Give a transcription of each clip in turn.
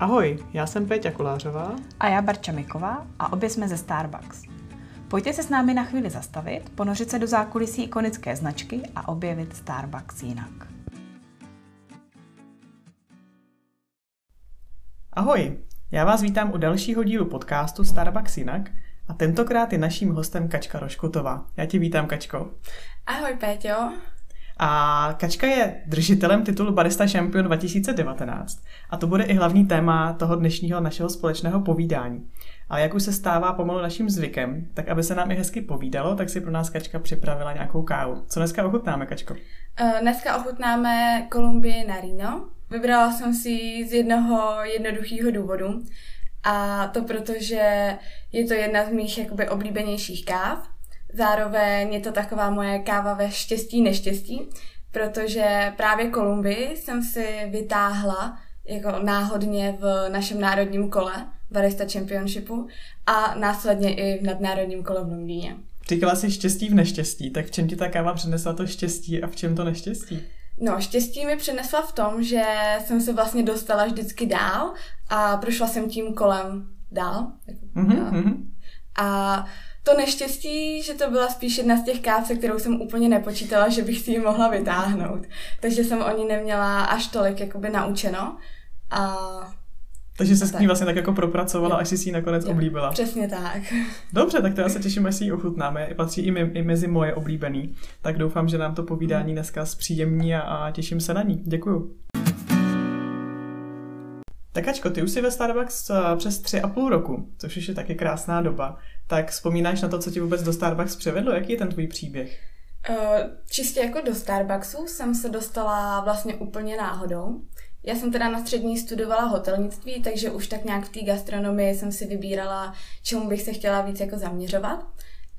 Ahoj, já jsem Péťa Kolářová. A já Barča Miková a obě jsme ze Starbucks. Pojďte se s námi na chvíli zastavit, ponořit se do zákulisí ikonické značky a objevit Starbucks jinak. Ahoj, já vás vítám u dalšího dílu podcastu Starbucks jinak a tentokrát je naším hostem Kačka Roškotová. Já tě vítám, Kačko. Ahoj, Péťo. A Kačka je držitelem titulu Barista Champion 2019 a to bude i hlavní téma toho dnešního našeho společného povídání. A jak už se stává pomalu naším zvykem, tak aby se nám i hezky povídalo, tak si pro nás Kačka připravila nějakou kávu. Co dneska ochutnáme, Kačko? Uh, dneska ochutnáme Kolumbii Narino. Vybrala jsem si z jednoho jednoduchého důvodu. A to proto, že je to jedna z mých jakoby oblíbenějších káv. Zároveň je to taková moje káva ve štěstí neštěstí, protože právě Kolumbii jsem si vytáhla jako náhodně v našem národním kole Barista Championshipu a následně i v nadnárodním kole v Londýně. Říkala jsi štěstí v neštěstí, tak v čem ti ta káva přinesla to štěstí a v čem to neštěstí? No, štěstí mi přinesla v tom, že jsem se vlastně dostala vždycky dál a prošla jsem tím kolem dál. Mm-hmm. A to neštěstí, že to byla spíš jedna z těch káv, se kterou jsem úplně nepočítala, že bych si ji mohla vytáhnout. Takže jsem o ní neměla až tolik jakoby naučeno. A takže se s ní vlastně tak jako propracovala, jo. až si ji nakonec jo. oblíbila. Přesně tak. Dobře, tak to já se těším, až si ji ochutnáme. Patří i, mi, i mezi moje oblíbený. Tak doufám, že nám to povídání dneska zpříjemní a, a těším se na ní. Děkuju. Tak Ačko, ty už jsi ve Starbucks eh, přes tři a půl roku, což už je taky krásná doba. Tak vzpomínáš na to, co ti vůbec do Starbucks přivedlo? Jaký je ten tvůj příběh? Uh, čistě jako do Starbucksu jsem se dostala vlastně úplně náhodou. Já jsem teda na střední studovala hotelnictví, takže už tak nějak v té gastronomii jsem si vybírala, čemu bych se chtěla víc jako zaměřovat.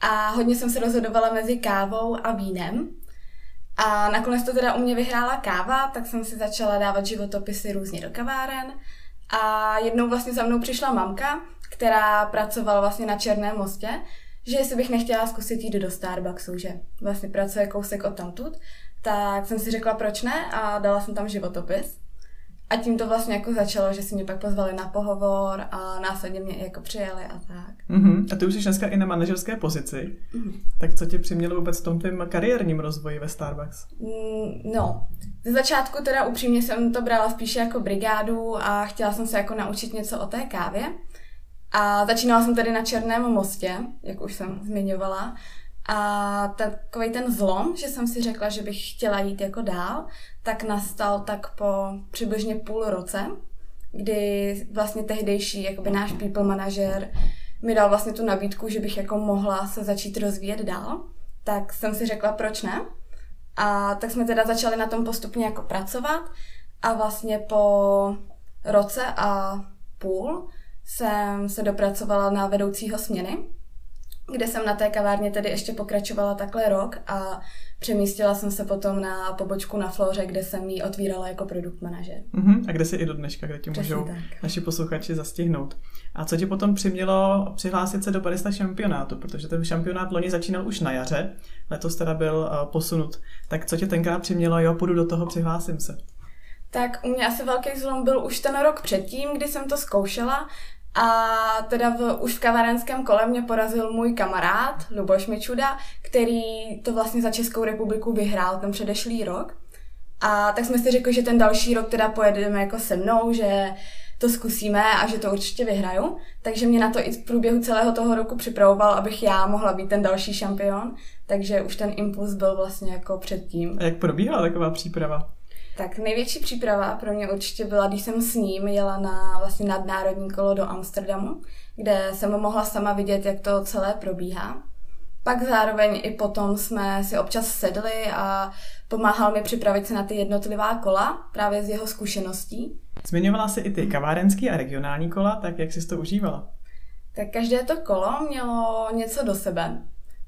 A hodně jsem se rozhodovala mezi kávou a vínem. A nakonec to teda u mě vyhrála káva, tak jsem si začala dávat životopisy různě do kaváren. A jednou vlastně za mnou přišla mamka, která pracovala vlastně na Černém mostě, že jestli bych nechtěla zkusit jít do Starbucksu, že vlastně pracuje kousek od tamtud, tak jsem si řekla, proč ne a dala jsem tam životopis. A tím to vlastně jako začalo, že si mě pak pozvali na pohovor a následně mě jako přijeli a tak. Uh-huh. A ty už jsi dneska i na manažerské pozici. Uh-huh. Tak co tě přimělo vůbec v tom tvém kariérním rozvoji ve Starbucks? Mm, no, ze začátku teda upřímně jsem to brala spíše jako brigádu a chtěla jsem se jako naučit něco o té kávě. A začínala jsem tady na Černém mostě, jak už jsem zmiňovala. A takový ten zlom, že jsem si řekla, že bych chtěla jít jako dál, tak nastal tak po přibližně půl roce, kdy vlastně tehdejší jakoby náš people manažer mi dal vlastně tu nabídku, že bych jako mohla se začít rozvíjet dál. Tak jsem si řekla, proč ne? A tak jsme teda začali na tom postupně jako pracovat a vlastně po roce a půl jsem se dopracovala na vedoucího směny, kde jsem na té kavárně tedy ještě pokračovala takhle rok a přemístila jsem se potom na pobočku na Floře, kde jsem ji otvírala jako produkt manažer. Uh-huh. A kde jsi i do dneška, kde ti můžou tak. naši posluchači zastihnout. A co tě potom přimělo přihlásit se do barista šampionátu? Protože ten šampionát loni začínal už na jaře, letos teda byl uh, posunut. Tak co tě tenkrát přimělo, jo, půjdu do toho, přihlásím se? Tak u mě asi velký zlom byl už ten rok předtím, kdy jsem to zkoušela a teda v, už v kavarenském kole mě porazil můj kamarád Luboš Mičuda, který to vlastně za Českou republiku vyhrál ten předešlý rok. A tak jsme si řekli, že ten další rok teda pojedeme jako se mnou, že to zkusíme a že to určitě vyhraju. Takže mě na to i v průběhu celého toho roku připravoval, abych já mohla být ten další šampion. Takže už ten impuls byl vlastně jako předtím. A jak probíhala taková příprava? Tak největší příprava pro mě určitě byla, když jsem s ním jela na vlastně nadnárodní kolo do Amsterdamu, kde jsem mohla sama vidět, jak to celé probíhá. Pak zároveň i potom jsme si občas sedli a pomáhal mi připravit se na ty jednotlivá kola, právě z jeho zkušeností. Zmiňovala si i ty kavárenský a regionální kola, tak jak jsi to užívala? Tak každé to kolo mělo něco do sebe.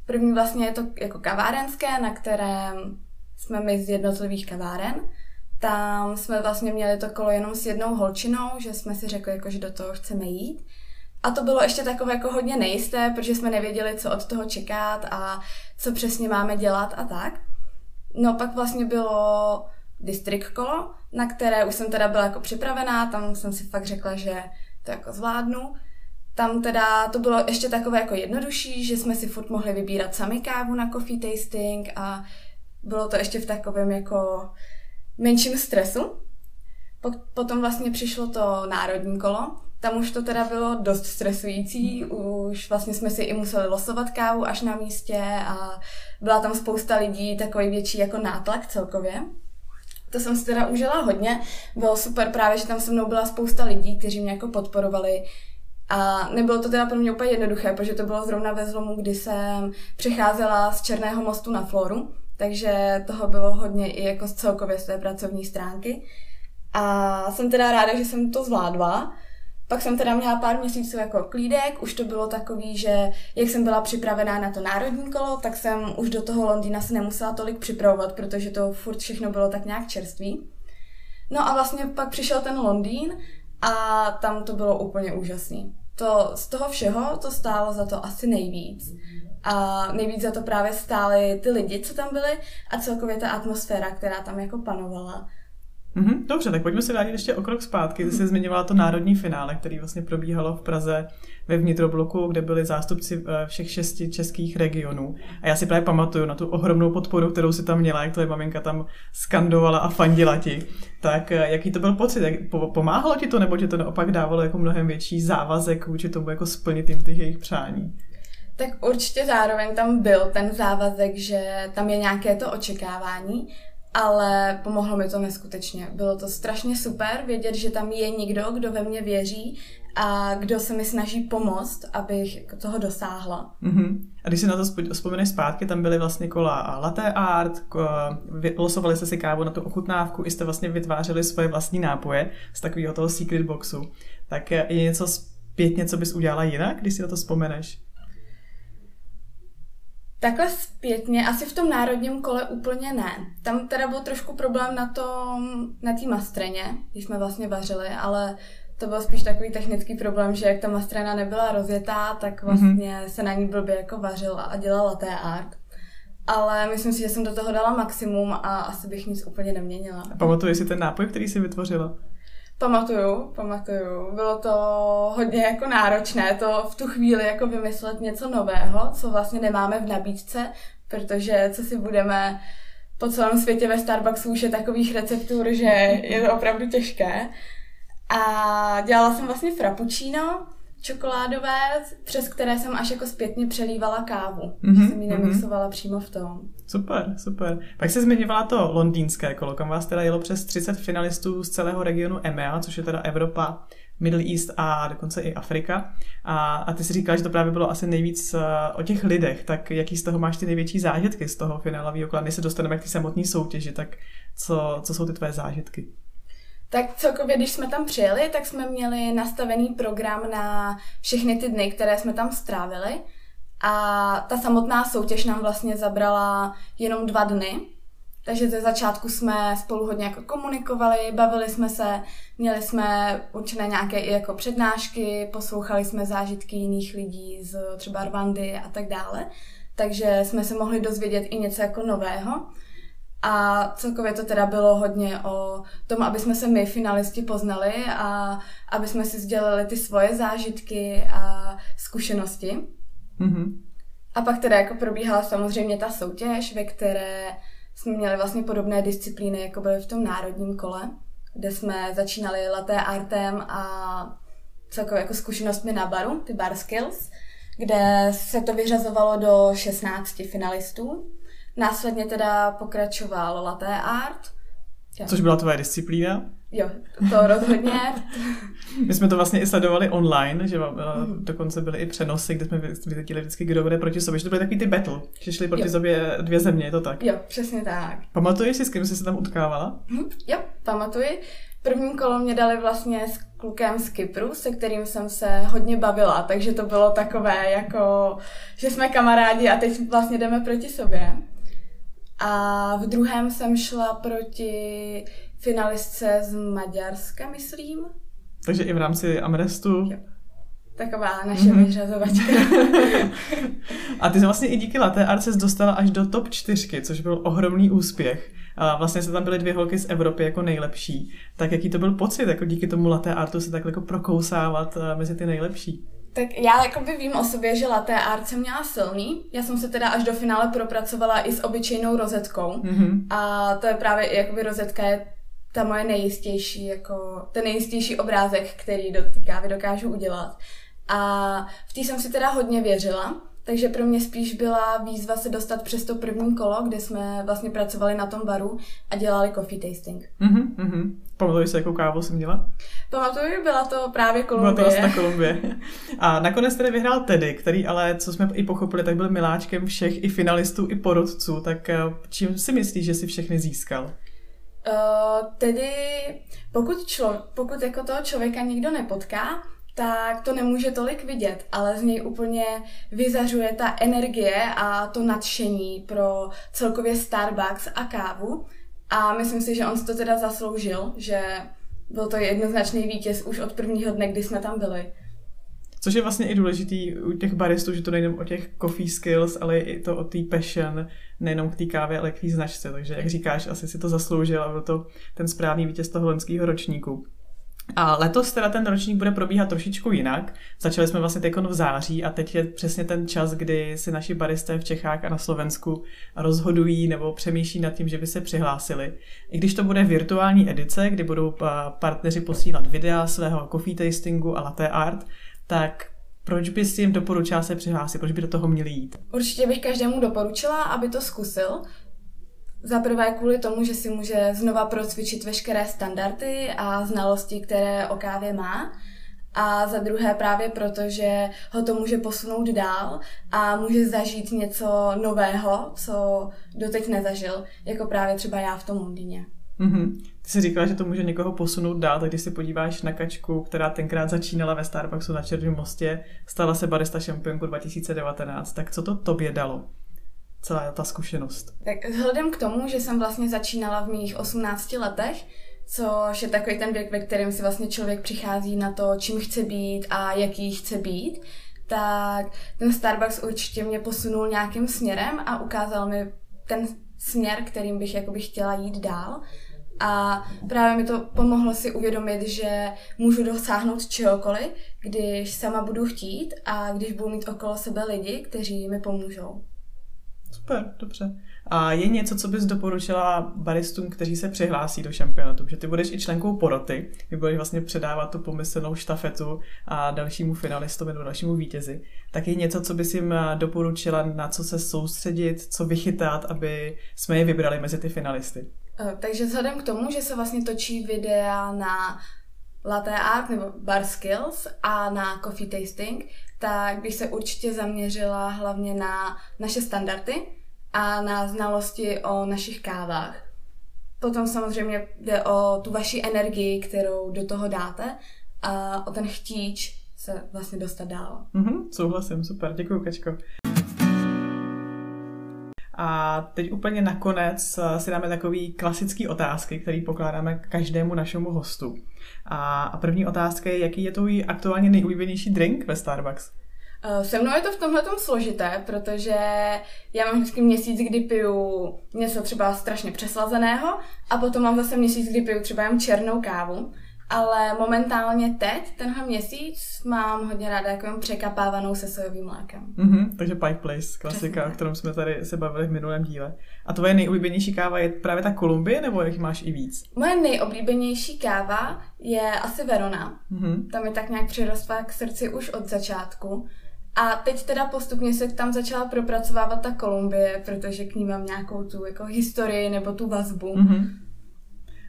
První vlastně je to jako kavárenské, na kterém jsme my z jednotlivých kaváren tam jsme vlastně měli to kolo jenom s jednou holčinou, že jsme si řekli, jako, že do toho chceme jít. A to bylo ještě takové jako hodně nejisté, protože jsme nevěděli, co od toho čekat a co přesně máme dělat a tak. No pak vlastně bylo district kolo, na které už jsem teda byla jako připravená, tam jsem si fakt řekla, že to jako zvládnu. Tam teda to bylo ještě takové jako jednodušší, že jsme si furt mohli vybírat sami kávu na coffee tasting a bylo to ještě v takovém jako menším stresu. Potom vlastně přišlo to národní kolo, tam už to teda bylo dost stresující, už vlastně jsme si i museli losovat kávu až na místě a byla tam spousta lidí, takový větší jako nátlak celkově. To jsem si teda užila hodně, bylo super právě, že tam se mnou byla spousta lidí, kteří mě jako podporovali. A nebylo to teda pro mě úplně jednoduché, protože to bylo zrovna ve zlomu, kdy jsem přecházela z Černého mostu na Floru, takže toho bylo hodně i jako z celkově z té pracovní stránky. A jsem teda ráda, že jsem to zvládla. Pak jsem teda měla pár měsíců jako klídek, už to bylo takový, že jak jsem byla připravená na to národní kolo, tak jsem už do toho Londýna se nemusela tolik připravovat, protože to furt všechno bylo tak nějak čerstvý. No a vlastně pak přišel ten Londýn a tam to bylo úplně úžasný. To, z toho všeho to stálo za to asi nejvíc. A nejvíc za to právě stály ty lidi, co tam byli a celkově ta atmosféra, která tam jako panovala. Mm-hmm, dobře, tak pojďme se vrátit ještě o krok zpátky. Ty jsi zmiňovala to národní finále, který vlastně probíhalo v Praze ve vnitrobloku, kde byli zástupci eh, všech šesti českých regionů. A já si právě pamatuju na tu ohromnou podporu, kterou si tam měla, jak tvoje maminka tam skandovala a fandila ti. Tak eh, jaký to byl pocit? Jak, pomáhalo ti to, nebo ti to naopak dávalo jako mnohem větší závazek vůči tomu jako splnit jim těch jejich přání? Tak určitě zároveň tam byl ten závazek, že tam je nějaké to očekávání, ale pomohlo mi to neskutečně. Bylo to strašně super vědět, že tam je někdo, kdo ve mě věří a kdo se mi snaží pomoct, abych toho dosáhla. Mm-hmm. A když si na to vzpomeneš zpátky, tam byly vlastně kola latte art, losovali jste si kávu na tu ochutnávku, i jste vlastně vytvářeli svoje vlastní nápoje z takového toho secret boxu. Tak je něco zpětně, co bys udělala jinak, když si na to vzpomeneš? Takhle zpětně, asi v tom národním kole úplně ne. Tam teda byl trošku problém na tom, na té mastreně, když jsme vlastně vařili, ale to byl spíš takový technický problém, že jak ta mastrena nebyla rozjetá, tak mhm. vlastně mm-hmm. se na ní blbě jako vařil a dělala té art. Ale myslím si, že jsem do toho dala maximum a asi bych nic úplně neměnila. A pamatuješ si ten nápoj, který jsi vytvořila? Pamatuju, pamatuju. Bylo to hodně jako náročné to v tu chvíli jako vymyslet něco nového, co vlastně nemáme v nabídce, protože co si budeme po celém světě ve Starbucksu už je takových receptur, že je to opravdu těžké. A dělala jsem vlastně frappuccino, čokoládové, přes které jsem až jako zpětně přelívala kávu. Mm-hmm, jsem ji mhm. nemixovala mm-hmm. přímo v tom. Super, super. Pak se zmiňovala to londýnské kolo, kam vás teda jelo přes 30 finalistů z celého regionu EMEA, což je teda Evropa, Middle East a dokonce i Afrika. A, a ty si říkala, že to právě bylo asi nejvíc uh, o těch lidech, tak jaký z toho máš ty největší zážitky z toho finálového kola? Než se dostaneme k té samotné soutěži, tak co, co jsou ty tvoje zážitky? Tak celkově, když jsme tam přijeli, tak jsme měli nastavený program na všechny ty dny, které jsme tam strávili. A ta samotná soutěž nám vlastně zabrala jenom dva dny. Takže ze začátku jsme spolu hodně jako komunikovali, bavili jsme se, měli jsme určené nějaké i jako přednášky, poslouchali jsme zážitky jiných lidí z třeba Rwandy a tak dále. Takže jsme se mohli dozvědět i něco jako nového. A celkově to teda bylo hodně o tom, aby jsme se my finalisti poznali a aby jsme si sdělili ty svoje zážitky a zkušenosti. Mm-hmm. A pak teda jako probíhala samozřejmě ta soutěž, ve které jsme měli vlastně podobné disciplíny, jako byly v tom národním kole, kde jsme začínali laté artem a celkově jako zkušenostmi na baru, ty bar skills, kde se to vyřazovalo do 16 finalistů. Následně teda pokračoval latte art. Jo. Což byla tvoje disciplína? Jo, to rozhodně. My jsme to vlastně i sledovali online, že mm. dokonce byly i přenosy, kde jsme vyzetili vždycky, kdo bude proti sobě. Že to byly takový ty battle, že šli proti jo. sobě dvě země, je to tak? Jo, přesně tak. Pamatuješ si, s kým jsi se tam utkávala? Mm, jo, pamatuji. První kolo mě dali vlastně s klukem z Kypru, se kterým jsem se hodně bavila, takže to bylo takové jako, že jsme kamarádi a teď vlastně jdeme proti sobě. A v druhém jsem šla proti finalistce z Maďarska, myslím. Takže i v rámci Amrestu. Jo. Taková naše mm-hmm. vyřazovačka. a ty jsi vlastně i díky Latte Art dostala až do top čtyřky, což byl ohromný úspěch. A vlastně se tam byly dvě holky z Evropy jako nejlepší. Tak jaký to byl pocit, jako díky tomu latte artu se tak jako prokousávat eh, mezi ty nejlepší? Tak já jakoby vím o sobě, že latte art jsem měla silný. Já jsem se teda až do finále propracovala i s obyčejnou rozetkou. Mm-hmm. A to je právě, jakoby rozetka je ta moje nejistější, jako ten nejistější obrázek, který do té kávy dokážu udělat. A v té jsem si teda hodně věřila, takže pro mě spíš byla výzva se dostat přes to první kolo, kde jsme vlastně pracovali na tom baru a dělali coffee tasting. Mhm, mhm. Pamatuješ se, jakou kávu jsem měla? Pamatuju, byla to právě Kolumbie. Byla to vlastně Kolumbie. A nakonec tedy vyhrál Teddy, který ale, co jsme i pochopili, tak byl miláčkem všech i finalistů, i porodců. Tak eh, čím si myslíš, že si všechny získal? Uh, tedy pokud, člo, pokud jako toho člověka nikdo nepotká, tak to nemůže tolik vidět, ale z něj úplně vyzařuje ta energie a to nadšení pro celkově Starbucks a kávu. A myslím si, že on si to teda zasloužil, že byl to jednoznačný vítěz už od prvního dne, kdy jsme tam byli. Což je vlastně i důležitý u těch baristů, že to nejde o těch coffee skills, ale i to o té passion, nejenom k té kávě, ale k té značce. Takže jak říkáš, asi si to zasloužil a byl to ten správný vítěz toho loňského ročníku. A letos teda ten ročník bude probíhat trošičku jinak. Začali jsme vlastně teď v září a teď je přesně ten čas, kdy si naši baristé v Čechách a na Slovensku rozhodují nebo přemýšlí nad tím, že by se přihlásili. I když to bude virtuální edice, kdy budou partneři posílat videa svého coffee tastingu a latte art, tak proč bys jim doporučila se přihlásit? Proč by do toho měli jít? Určitě bych každému doporučila, aby to zkusil. Za prvé kvůli tomu, že si může znova procvičit veškeré standardy a znalosti, které o kávě má. A za druhé právě proto, že ho to může posunout dál a může zažít něco nového, co doteď nezažil, jako právě třeba já v tom Londýně. Mm-hmm. Ty jsi říkala, že to může někoho posunout dál, tak když si podíváš na kačku, která tenkrát začínala ve Starbucksu na Černém mostě, stala se barista šampionku 2019, tak co to tobě dalo? Celá ta zkušenost? Tak vzhledem k tomu, že jsem vlastně začínala v mých 18 letech, což je takový ten věk, ve kterém si vlastně člověk přichází na to, čím chce být a jaký chce být, tak ten Starbucks určitě mě posunul nějakým směrem a ukázal mi ten směr, kterým bych jakoby chtěla jít dál. A právě mi to pomohlo si uvědomit, že můžu dosáhnout čehokoliv, když sama budu chtít a když budu mít okolo sebe lidi, kteří mi pomůžou. Super, dobře. A je něco, co bys doporučila baristům, kteří se přihlásí do šampionátu? Že ty budeš i členkou poroty, ty budeš vlastně předávat tu pomyslnou štafetu a dalšímu finalistovi nebo dalšímu vítězi. Tak je něco, co bys jim doporučila, na co se soustředit, co vychytat, aby jsme je vybrali mezi ty finalisty? Eh, takže vzhledem k tomu, že se vlastně točí videa na latte art nebo bar skills a na coffee tasting, tak bych se určitě zaměřila hlavně na naše standardy a na znalosti o našich kávách. Potom samozřejmě jde o tu vaši energii, kterou do toho dáte a o ten chtíč se vlastně dostat dál. Mm-hmm, souhlasím, super, děkuji Kačko. A teď úplně nakonec eh, si dáme takový klasický otázky, který pokládáme každému našemu hostu. A první otázka je, jaký je tvůj aktuálně nejoblíbenější drink ve Starbucks? Eh, se mnou je to v tomhle složité, protože já mám vždycky měsíc, kdy piju něco třeba strašně přeslazeného a potom mám zase měsíc, kdy piju třeba jen černou kávu ale momentálně teď, tenhle měsíc, mám hodně ráda jako překapávanou se sojovým mlékem. Mm-hmm, takže Pike Place, klasika, o kterém jsme tady se bavili v minulém díle. A tvoje nejoblíbenější káva je právě ta Kolumbie, nebo jich máš i víc? Moje nejoblíbenější káva je asi Verona. Mm-hmm. Tam je tak nějak přirostla k srdci už od začátku. A teď teda postupně se tam začala propracovávat ta Kolumbie, protože k ní mám nějakou tu jako historii nebo tu vazbu. Mm-hmm.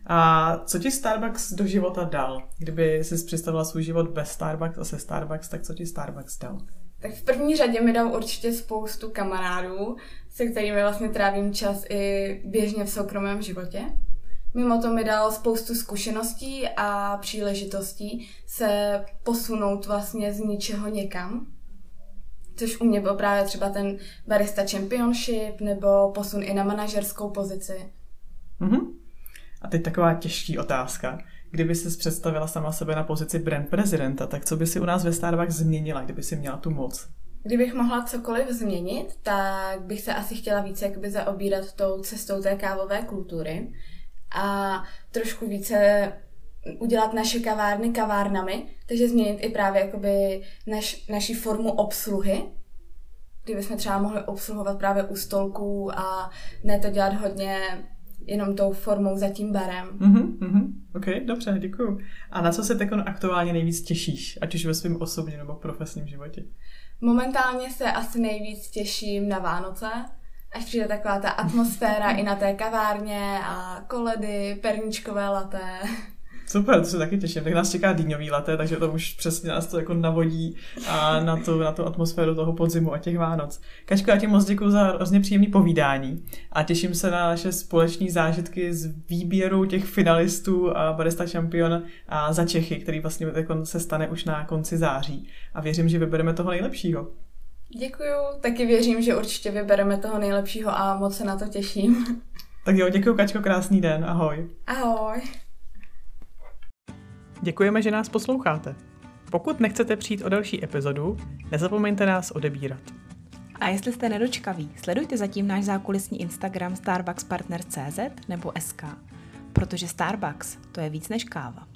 A co ti Starbucks do života dal? Kdyby si představila svůj život bez Starbucks a se Starbucks, tak co ti Starbucks dal? Tak v první řadě mi dal určitě spoustu kamarádů, se kterými vlastně trávím čas i běžně v soukromém životě. Mimo to mi dal spoustu zkušeností a příležitostí se posunout vlastně z ničeho někam. Což u mě byl právě třeba ten barista championship nebo posun i na manažerskou pozici. Mm-hmm. A teď taková těžší otázka. Kdyby si představila sama sebe na pozici brand prezidenta, tak co by si u nás ve Starbucks změnila, kdyby si měla tu moc? Kdybych mohla cokoliv změnit, tak bych se asi chtěla více jakoby zaobírat tou cestou té kávové kultury a trošku více udělat naše kavárny kavárnami, takže změnit i právě jakoby naš, naši formu obsluhy, kdybychom třeba mohli obsluhovat právě u stolků a ne to dělat hodně jenom tou formou za tím barem. Mhm, mhm. OK, dobře, děkuju. A na co se teď aktuálně nejvíc těšíš, ať už ve svém osobním nebo profesním životě? Momentálně se asi nejvíc těším na Vánoce, až přijde taková ta atmosféra i na té kavárně a koledy, perničkové laté. Super, to se taky těším. Tak nás čeká dýňový laté, takže to už přesně nás to jako navodí a na tu, na tu atmosféru toho podzimu a těch Vánoc. Kačko, já ti moc děkuji za hrozně příjemný povídání a těším se na naše společné zážitky z výběru těch finalistů a Barista Champion a za Čechy, který vlastně jako se stane už na konci září. A věřím, že vybereme toho nejlepšího. Děkuju, taky věřím, že určitě vybereme toho nejlepšího a moc se na to těším. Tak jo, děkuji Kačko, krásný den, ahoj. Ahoj. Děkujeme, že nás posloucháte. Pokud nechcete přijít o další epizodu, nezapomeňte nás odebírat. A jestli jste nedočkaví, sledujte zatím náš zákulisní Instagram starbuckspartner.cz nebo SK, protože Starbucks to je víc než káva.